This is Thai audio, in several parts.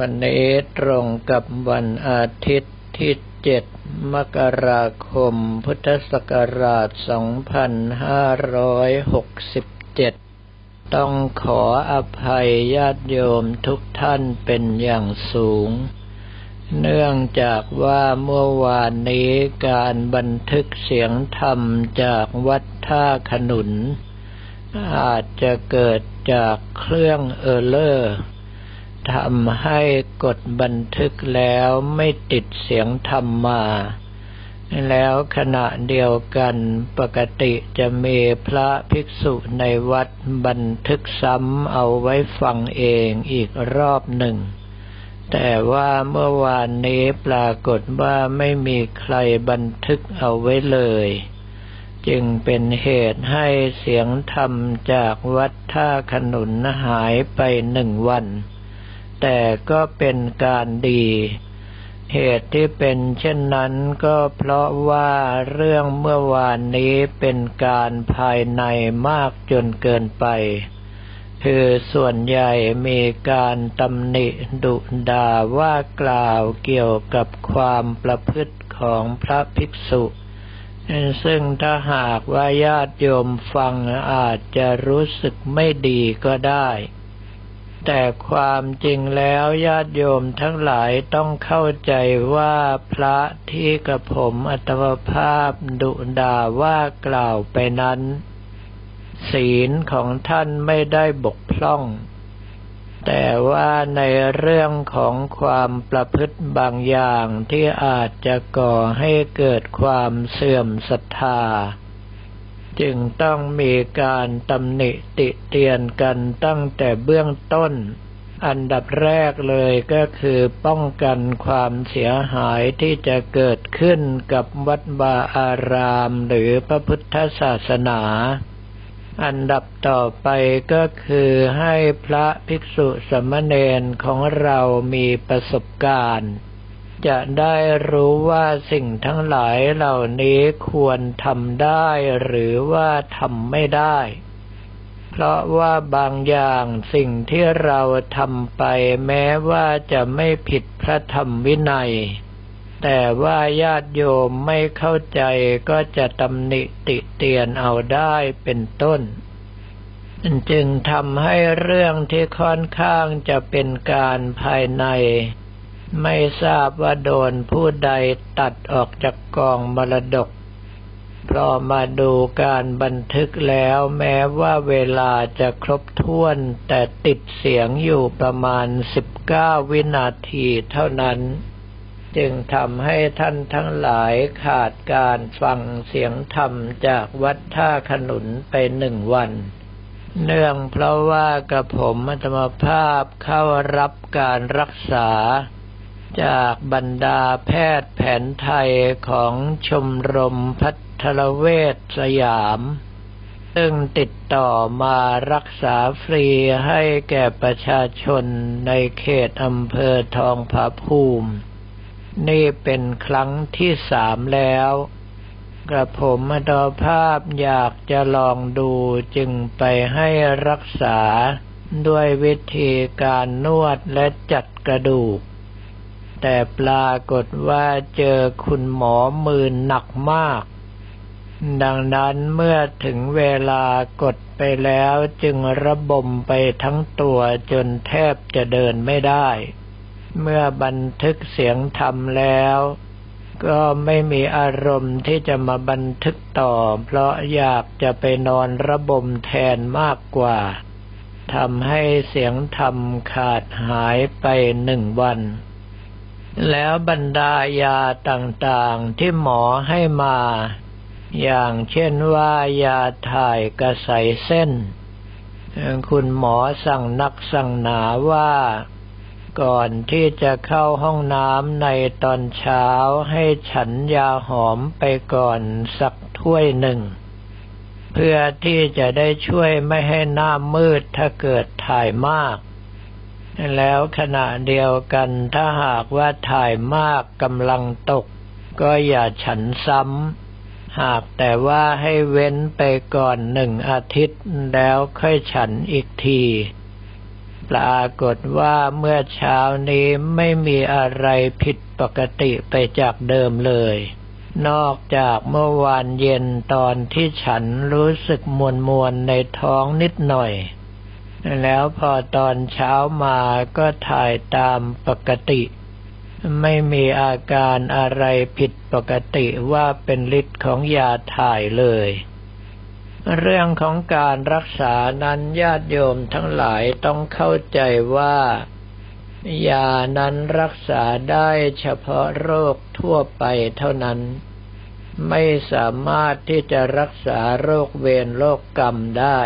วันนี้ตรงกับวันอาทิตย์ที่เจ็ดมกราคม พุทธศักราช 2567 ต้องขออภัยญาติโยมทุกท่านเป็นอย่างสูง เนื่องจากว่าเมื่อวานนี้การบันทึกเสียงธรรมจากวัดท่าขนุน อาจจะเกิดจากเครื่องเออร์เลอร์ ทำให้กดบันทึกแล้วไม่ติดเสียงธรรมมา แล้วขณะเดียวกันปกติจะมีพระภิกษุในวัดบันทึกซ้ำเอาไว้ฟังเองอีกรอบหนึ่ง แต่ว่าเมื่อวานนี้ปรากฏว่าไม่มีใครบันทึกเอาไว้เลยจึงเป็นเหตุให้เสียงธรรมจากวัดท่าขนุนหายไปหนึ่งวัน แต่ก็เป็นการดี เหตุที่เป็นเช่นนั้นก็เพราะว่าเรื่องเมื่อวานนี้เป็นการภายในมากจนเกินไป คือส่วนใหญ่มีการตำหนิดุดาว่ากล่าวเกี่ยวกับความประพฤติของพระภิกษุซึ่งถ้าหากว่าญาติโยมฟังอาจจะรู้สึกไม่ดีก็ได้ แต่ความจริงแล้วญาติโยมทั้งหลายต้องเข้าใจว่าพระที่กระผมอัตมภาพดุดาว่ากล่าวไปนั้น ศีลของท่านไม่ได้บกพร่อง แต่ว่าในเรื่องของความประพฤติบางอย่างที่อาจจะก่อให้เกิดความเสื่อมศรัทธา จึงต้องมีการตำหนิติเตียนกันตั้งแต่เบื้องต้น อันดับแรกเลยก็คือป้องกันความเสียหายที่จะเกิดขึ้นกับวัดบาอารามหรือพระพุทธศาสนา อันดับต่อไปก็คือให้พระภิกษุสมณเณรของเรามีประสบการณ์ จะได้รู้ว่าสิ่งทั้งหลายเหล่านี้ควรทำได้หรือว่าทำไม่ได้ เพราะว่าบางอย่างสิ่งที่เราทำไปแม้ว่าจะไม่ผิดพระธรรมวินัย แต่ว่าญาติโยมไม่เข้าใจก็จะตำหนิติเตียนเอาได้เป็นต้นจึงทำให้เรื่องที่ค่อนข้างจะเป็นการภายใน ไม่ทราบว่าโดนผู้ใดตัดออกจากกองมรดก เพราะมาดูการบันทึกแล้วแม้ว่าเวลาจะครบถ้วน แต่ติดเสียงอยู่ประมาณ 19 วินาทีเท่านั้น จึงทำให้ท่านทั้งหลายขาดการฟังเสียงธรรมจากวัดท่าขนุนไปหนึ่งวันเนื่องเพราะว่ากระผมธรรมภาพเข้ารับการรักษา จากบรรดาแพทย์แผนไทยของชมรมพัทรเวชสยาม ซึ่งติดต่อมารักษาฟรีให้แก่ประชาชนในเขตอำเภอทองผาภูมิ นี่เป็นครั้งที่สามแล้วกระผมอดภาพอยากจะลองดูจึงไปให้รักษาด้วยวิธีการนวดและจัดกระดูก แต่ปรากฏว่าเจอคุณหมอมือหนักมาก ดังนั้นเมื่อถึงเวลากดไปแล้วจึงระบมไปทั้งตัวจนแทบจะเดินไม่ได้ เมื่อบันทึกเสียงทำแล้ว ก็ไม่มีอารมณ์ที่จะมาบันทึกต่อ เพราะอยากจะไปนอนระบมแทนมากกว่าทำให้เสียงธรรมขาดหายไปหนึ่งวัน แล้วบรรดายาต่างๆที่หมอให้มา อย่างเช่นว่ายาถ่ายกระใสเส้น คุณหมอสั่งนักสั่งหนาว่า ก่อนที่จะเข้าห้องน้ำในตอนเช้าให้ฉันยาหอมไปก่อนสักถ้วยหนึ่ง เพื่อที่จะได้ช่วยไม่ให้หน้ามืดถ้าเกิดถ่ายมาก แล้วขณะเดียวกันถ้าหากว่าถ่ายมากกำลังตก ก็อย่าฉันซ้ำ หากแต่ว่าให้เว้นไปก่อนหนึ่งอาทิตย์แล้วค่อยฉันอีกที ปรากฏว่าเมื่อเช้านี้ไม่มีอะไรผิดปกติไปจากเดิมเลย นอกจากเมื่อวานเย็นตอนที่ฉันรู้สึกมวนมวนในท้องนิดหน่อย แล้วพอตอนเช้ามาก็ถ่ายตามปกติ ไม่มีอาการอะไรผิดปกติว่าเป็นฤทธิ์ของยาถ่ายเลย เรื่องของการรักษานั้นญาติโยมทั้งหลายต้องเข้าใจว่ายานั้นรักษาได้เฉพาะโรคทั่วไปเท่านั้น ไม่สามารถที่จะรักษาโรคเวรโรคกรรมได้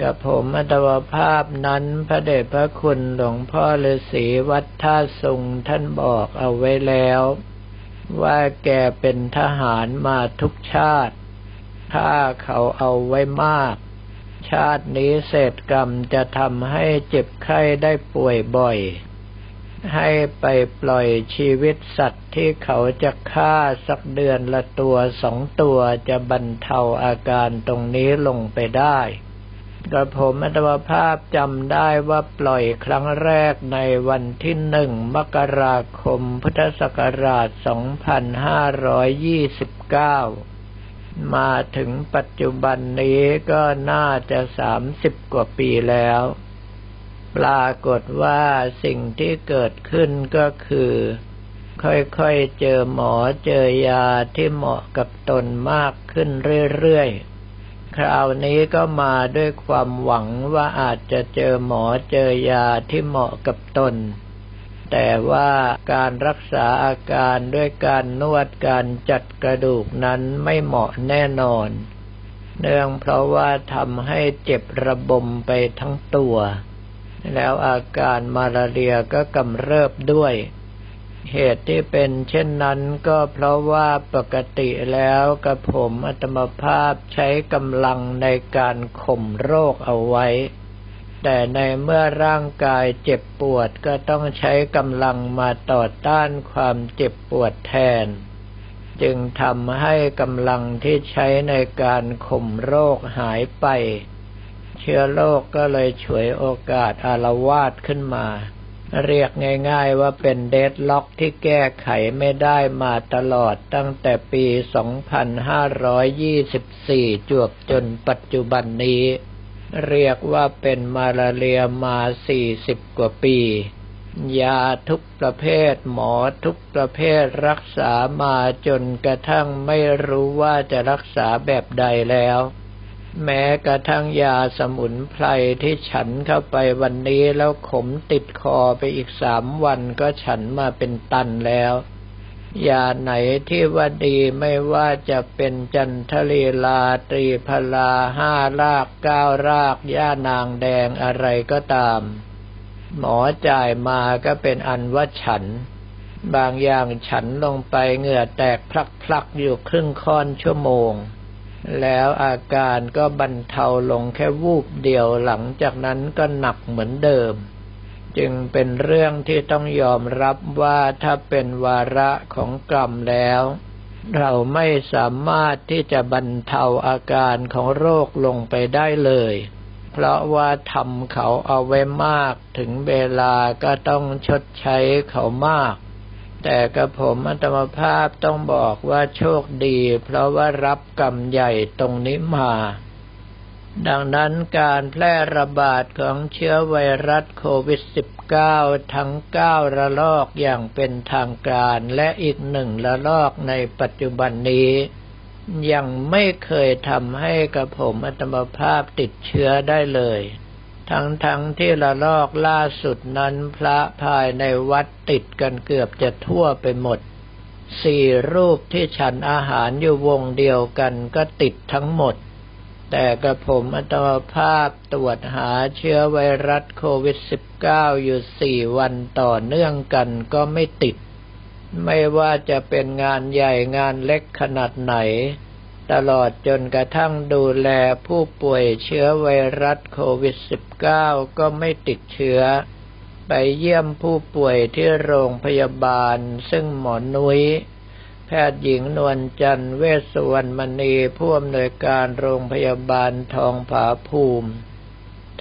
กับผมอัตวภาพนั้นพระเดชพระคุณหลวงพ่อฤาษีวัดท่าสุงท่านบอกเอาไว้แล้ว ว่าแกเป็นทหารมาทุกชาติถ้าเขาเอาไว้มาก ชาตินี้เศษกรรมจะทำให้เจ็บไข้ได้ป่วยบ่อย ให้ไปปล่อยชีวิตสัตว์ที่เขาจะฆ่าสักเดือนละตัวสองตัวจะบรรเทาอาการตรงนี้ลงไปได้ กระผมอัตวภาพจำได้ว่าปล่อยครั้งแรกในวันที่หนึ่งมกราคมพุทธศักราช 2529 มาถึงปัจจุบันนี้ก็น่าจะสามสิบกว่าปีแล้ว ปรากฏว่าสิ่งที่เกิดขึ้นก็คือ ค่อยๆเจอหมอเจอยาที่เหมาะกับตนมากขึ้นเรื่อยๆ คราวนี้ก็มาด้วยความหวังว่าอาจจะเจอหมอเจอยาที่เหมาะกับตน แต่ว่าการรักษาอาการด้วยการนวดการจัดกระดูกนั้นไม่เหมาะแน่นอน เนื่องเพราะว่าทำให้เจ็บระบมไปทั้งตัว แล้วอาการมาลาเรียก็กำเริบด้วย เหตุที่เป็นเช่นนั้นก็เพราะว่าปกติแล้วกระผมอัตมภาพใช้กำลังในการข่มโรคเอาไว้ แต่ในเมื่อร่างกายเจ็บปวดก็ต้องใช้กำลังมาต่อต้านความเจ็บปวดแทน จึงทำให้กำลังที่ใช้ในการข่มโรคหายไป เชื้อโรคกก็เลยฉวยโอกาสอารวาสขึ้นมา เรียกง่าย ๆ ว่าเป็นเดดล็อกที่แก้ไขไม่ได้มาตลอดตั้งแต่ปี 2524 จวบจนปัจจุบันนี้ เรียกว่าเป็นมาลาเรียมาสี่สิบกว่าปี ยาทุกประเภทหมอทุกประเภทรักษามาจนกระทั่งไม่รู้ว่าจะรักษาแบบใดแล้ว แม้กระทั่งยาสมุนไพรที่ฉันเข้าไปวันนี้แล้วขมติดคอไปอีกสามวันก็ฉันมาเป็นตันแล้ว ยาไหนที่ว่าดีไม่ว่าจะเป็นจันทลีลาตรีพลาห้ารากเก้ารากย่านางแดงอะไรก็ตาม หมอจ่ายมาก็เป็นอันว่าฉัน บางอย่างฉันลงไปเหงื่อแตกพลักๆอยู่ครึ่งค่อนชั่วโมง แล้วอาการก็บรรเทาลงแค่วูบเดียวหลังจากนั้นก็หนักเหมือนเดิม จึงเป็นเรื่องที่ต้องยอมรับว่าถ้าเป็นวาระของกรรมแล้ว เราไม่สามารถที่จะบรรเทาอาการของโรคลงไปได้เลย เพราะว่าทำเขาเอาไว้มากถึงเวลาก็ต้องชดใช้เขามาก แต่กระผมอัตมภาพต้องบอกว่าโชคดี เพราะว่ารับกรรมใหญ่ตรงนี้มา ดังนั้นการแพร่ระบาดของเชื้อไวรัสโควิด -19 ทั้ง 9 ระลอกอย่างเป็นทางการและอีกหนึ่งระลอกในปัจจุบันนี้ ยังไม่เคยทำให้กระผมอัตมภาพติดเชื้อได้เลย ทั้งทั้งที่ระลอกล่าสุดนั้นพระภายในวัดติดกันเกือบจะทั่วไปหมด สี่รูปที่ฉันอาหารอยู่วงเดียวกันก็ติดทั้งหมด แต่กระผมอัตภาพตรวจหาเชื้อไวรัสโควิด -19 อยู่สี่วันต่อเนื่องกันก็ไม่ติด ไม่ว่าจะเป็นงานใหญ่งานเล็กขนาดไหน ตลอดจนกระทั่งดูแลผู้ป่วยเชื้อไวรัสโควิด -19 ก็ไม่ติดเชื้อ ไปเยี่ยมผู้ป่วยที่โรงพยาบาล ซึ่งหมอนุย้ยแพทย์หญิงนวลจันทร์เวสวรรณมณีผู้อำนวยการโรงพยาบาลทองผาภูมิ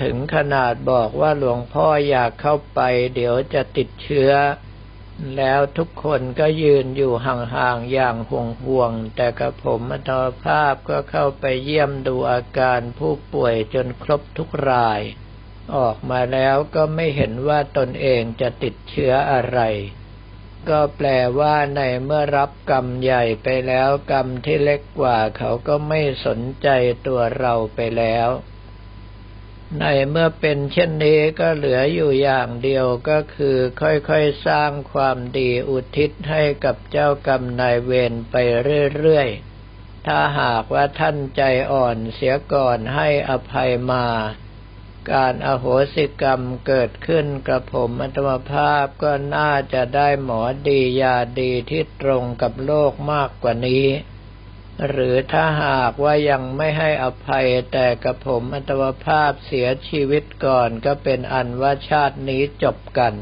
ถึงขนาดบอกว่าหลวงพ่ออยากเข้าไป เดี๋ยวจะติดเชื้อ แล้วทุกคนก็ยืนอยู่ห่างๆอย่างห่วงๆ แต่กระผมอัตภาพก็เข้าไปเยี่ยมดูอาการผู้ป่วยจนครบทุกราย ออกมาแล้วก็ไม่เห็นว่าตนเองจะติดเชื้ออะไร ก็แปลว่าในเมื่อรับกรรมใหญ่ไปแล้วกรรมที่เล็กกว่าเขาก็ไม่สนใจตัวเราไปแล้ว ในเมื่อเป็นเช่นนี้ก็เหลืออยู่อย่างเดียวก็คือค่อยๆสร้างความดีอุทิศให้กับเจ้ากรรมนายเวรไปเรื่อยๆ ถ้าหากว่าท่านใจอ่อนเสียก่อนให้อภัยมา การอโหสิกรรมเกิดขึ้นกระผมอัตมภาพก็น่าจะได้หมอดียาดีที่ตรงกับโลกมากกว่านี้ หรือถ้าหากว่ายังไม่ให้อภัยแต่กับผมอัตวภาพเสียชีวิตก่อนก็เป็นอันว่าชาตินี้จบกัน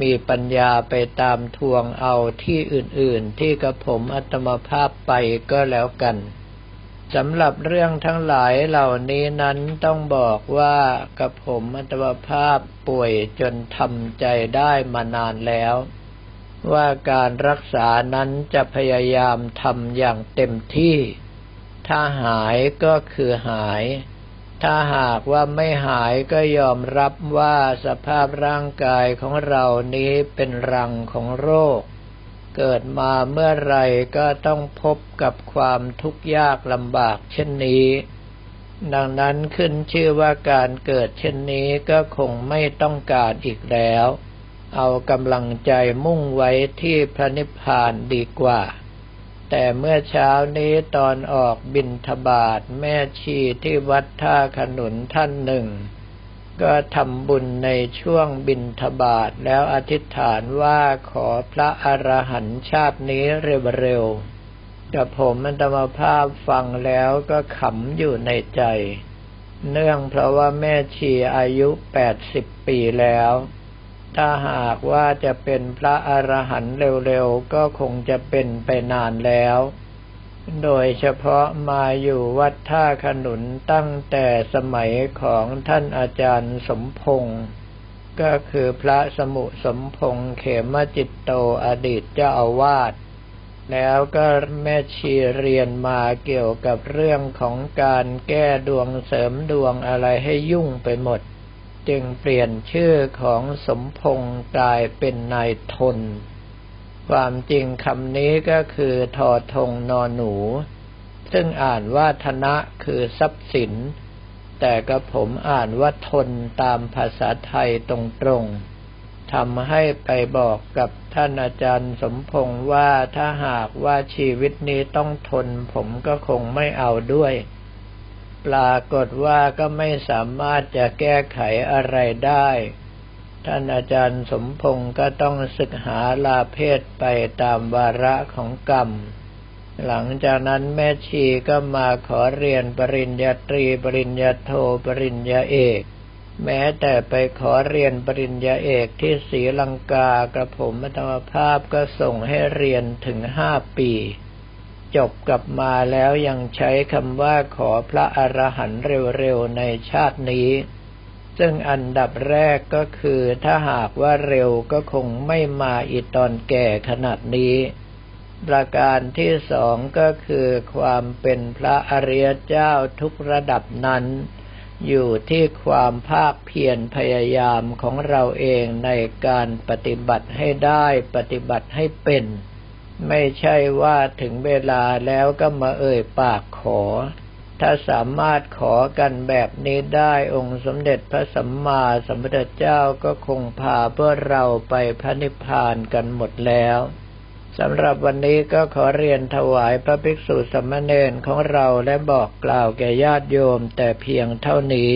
มีปัญญาไปตามทวงเอาที่อื่นๆ ที่กับผมอัตมภาพไปก็แล้วกันสำหรับเรื่องทั้งหลายเหล่านี้นั้นต้องบอกว่ากับผมอัตมภาพป่วยจนทำใจได้มานานแล้ว ว่าการรักษานั้นจะพยายามทำอย่างเต็มที่ ถ้าหายก็คือหาย ถ้าหากว่าไม่หายก็ยอมรับว่าสภาพร่างกายของเรานี้เป็นรังของโรค เกิดมาเมื่อไรก็ต้องพบกับความทุกข์ยากลำบากเช่นนี้ ดังนั้นขึ้นชื่อว่าการเกิดเช่นนี้ก็คงไม่ต้องการอีกแล้ว เอากำลังใจมุ่งไว้ที่พระนิพพานดีกว่า แต่เมื่อเช้านี้ตอนออกบินทบาทแม่ชีที่วัดท่าขนุนท่านหนึ่ง ก็ทำบุญในช่วงบินทบาทแล้วอธิษฐานว่าขอพระอรหันต์ชาตินี้เร็วๆกับผมมันตมาภาพฟังแล้วก็ขำอยู่ในใจ เนื่องเพราะว่าแม่ชีอายุแปดสิบปีแล้ว ถ้าหากว่าจะเป็นพระอรหันต์เร็วๆ ก็คงจะเป็นไปนานแล้ว โดยเฉพาะมาอยู่วัดท่าขนุนตั้งแต่สมัยของท่านอาจารย์สมพงศ์ก็คือพระสมุสมพงศ์เขมจิตโตอดีตเจ้าอาวาสแล้วก็แม่ชีเรียนมาเกี่ยวกับเรื่องของการแก้ดวงเสริมดวงอะไรให้ยุ่งไปหมด จึงเปลี่ยนชื่อของสมพงศ์กลายเป็นนายทน ความจริงคำนี้ก็คือทอทงนอหนู ซึ่งอ่านว่าธนะคือทรัพย์สิน แต่ก็ผมอ่านว่าทนตามภาษาไทยตรงๆทำให้ไปบอกกับท่านอาจารย์สมพงศ์ว่าถ้าหากว่าชีวิตนี้ต้องทน ผมก็คงไม่เอาด้วย ปรากฏว่าก็ไม่สามารถจะแก้ไขอะไรได้ ท่านอาจารย์สมพงศ์ก็ต้องศึกหาลาเพศไปตามวาระของกรรม หลังจากนั้นแม่ชีก็มาขอเรียนปริญญาตรี ปริญญาโท ปริญญาเอก แม้แต่ไปขอเรียนปริญญาเอกที่ศรีลังกากระผมมัตมภาพก็ส่งให้เรียนถึงห้าปี จบกลับมาแล้วยังใช้คำว่าขอพระอรหันต์เร็วๆในชาตินี้ ซึ่งอันดับแรกก็คือถ้าหากว่าเร็วก็คงไม่มาอีตอนแก่ขนาดนี้ ประการที่สองก็คือความเป็นพระอริยเจ้าทุกระดับนั้น อยู่ที่ความภาคเพียรพยายามของเราเองในการปฏิบัติให้ได้ปฏิบัติให้เป็น ไม่ใช่ว่าถึงเวลาแล้วก็มาเอ่ยปากขอ ถ้าสามารถขอกันแบบนี้ได้องค์สมเด็จพระสัมมาสัมพุทธเจ้าก็คงพาเพื่อเราไปพระนิพพานกันหมดแล้วสำหรับวันนี้ก็ขอเรียนถวายพระภิกษุสมณเณรของเราและบอกกล่าวแก่ญาติโยมแต่เพียงเท่านี้